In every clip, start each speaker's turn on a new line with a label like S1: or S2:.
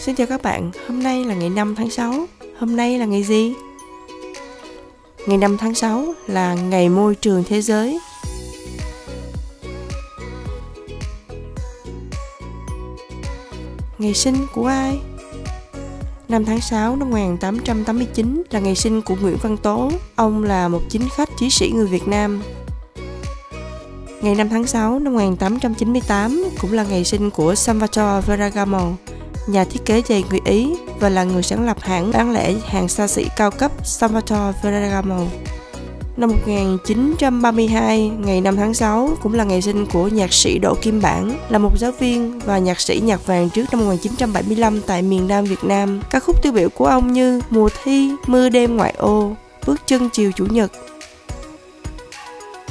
S1: Xin chào các bạn, hôm nay là ngày 5 tháng 6 Hôm nay là ngày gì? Ngày 5 tháng 6 là ngày môi trường thế giới Ngày sinh của ai? 5 tháng 6 năm 1889 là ngày sinh của Nguyễn Văn Tố. Ông là một chính khách chí sĩ người Việt Nam. Ngày 5 tháng 6 năm 1898 cũng là ngày sinh của Salvatore Ferragamo, nhà thiết kế giày người Ý và là người sáng lập hãng bán lẻ hàng xa xỉ cao cấp Salvatore Ferragamo. Năm 1932, ngày 5 tháng 6 cũng là ngày sinh của nhạc sĩ Đỗ Kim Bản, là một giáo viên và nhạc sĩ nhạc vàng trước năm 1975 tại miền Nam Việt Nam. Các khúc tiêu biểu của ông như Mùa thi, Mưa đêm ngoại ô, Bước chân chiều chủ nhật.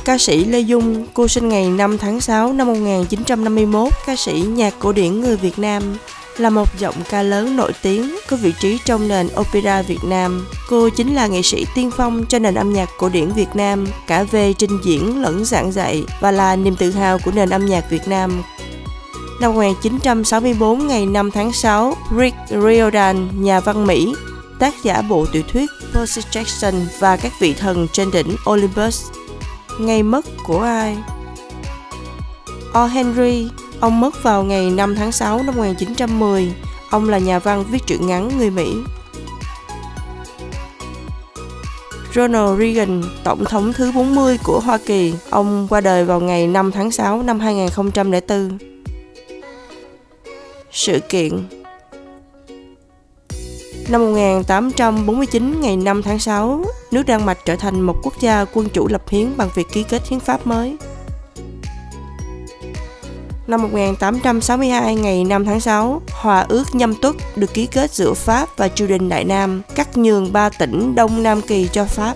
S1: Ca sĩ Lê Dung, cô sinh ngày 5 tháng 6 năm 1951, ca sĩ nhạc cổ điển người Việt Nam, là một giọng ca lớn nổi tiếng có vị trí trong nền opera Việt Nam. Cô chính là nghệ sĩ tiên phong cho nền âm nhạc cổ điển Việt Nam, cả về trình diễn lẫn giảng dạy và là niềm tự hào của nền âm nhạc Việt Nam. Năm 1964, ngày 5 tháng 6, Rick Riordan, nhà văn Mỹ, tác giả bộ tiểu thuyết Percy Jackson và các vị thần trên đỉnh Olympus. Ngày mất của ai? O. Henry, Ông mất vào ngày 5 tháng 6 năm 1910. Ông là nhà văn viết truyện ngắn người Mỹ. Ronald Reagan, Tổng thống thứ 40 của Hoa Kỳ, ông qua đời vào ngày 5 tháng 6 năm 2004. Sự kiện Năm 1849, ngày 5 tháng 6, nước Đan Mạch trở thành một quốc gia quân chủ lập hiến bằng việc ký kết hiến pháp mới. Năm 1862, ngày 5 tháng 6, Hòa ước nhâm tuất được ký kết giữa Pháp và triều đình Đại Nam, cắt nhường ba tỉnh Đông Nam Kỳ cho Pháp.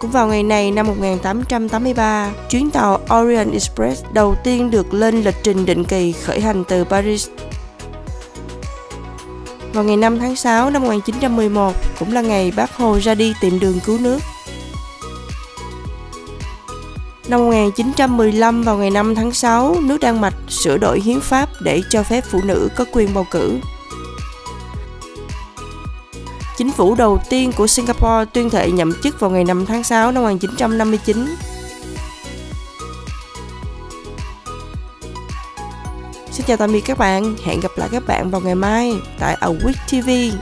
S1: Cũng vào ngày này năm 1883, chuyến tàu Orient Express đầu tiên được lên lịch trình định kỳ khởi hành từ Paris. Vào ngày 5 tháng 6 năm 1911, cũng là ngày bác Hồ ra đi tìm đường cứu nước. Năm 1915 vào ngày 5 tháng 6, nước Đan Mạch sửa đổi hiến pháp để cho phép phụ nữ có quyền bầu cử. Chính phủ đầu tiên của Singapore tuyên thệ nhậm chức vào ngày 5 tháng 6 năm 1959. Xin chào tạm biệt các bạn, hẹn gặp lại các bạn vào ngày mai tại A Week TV.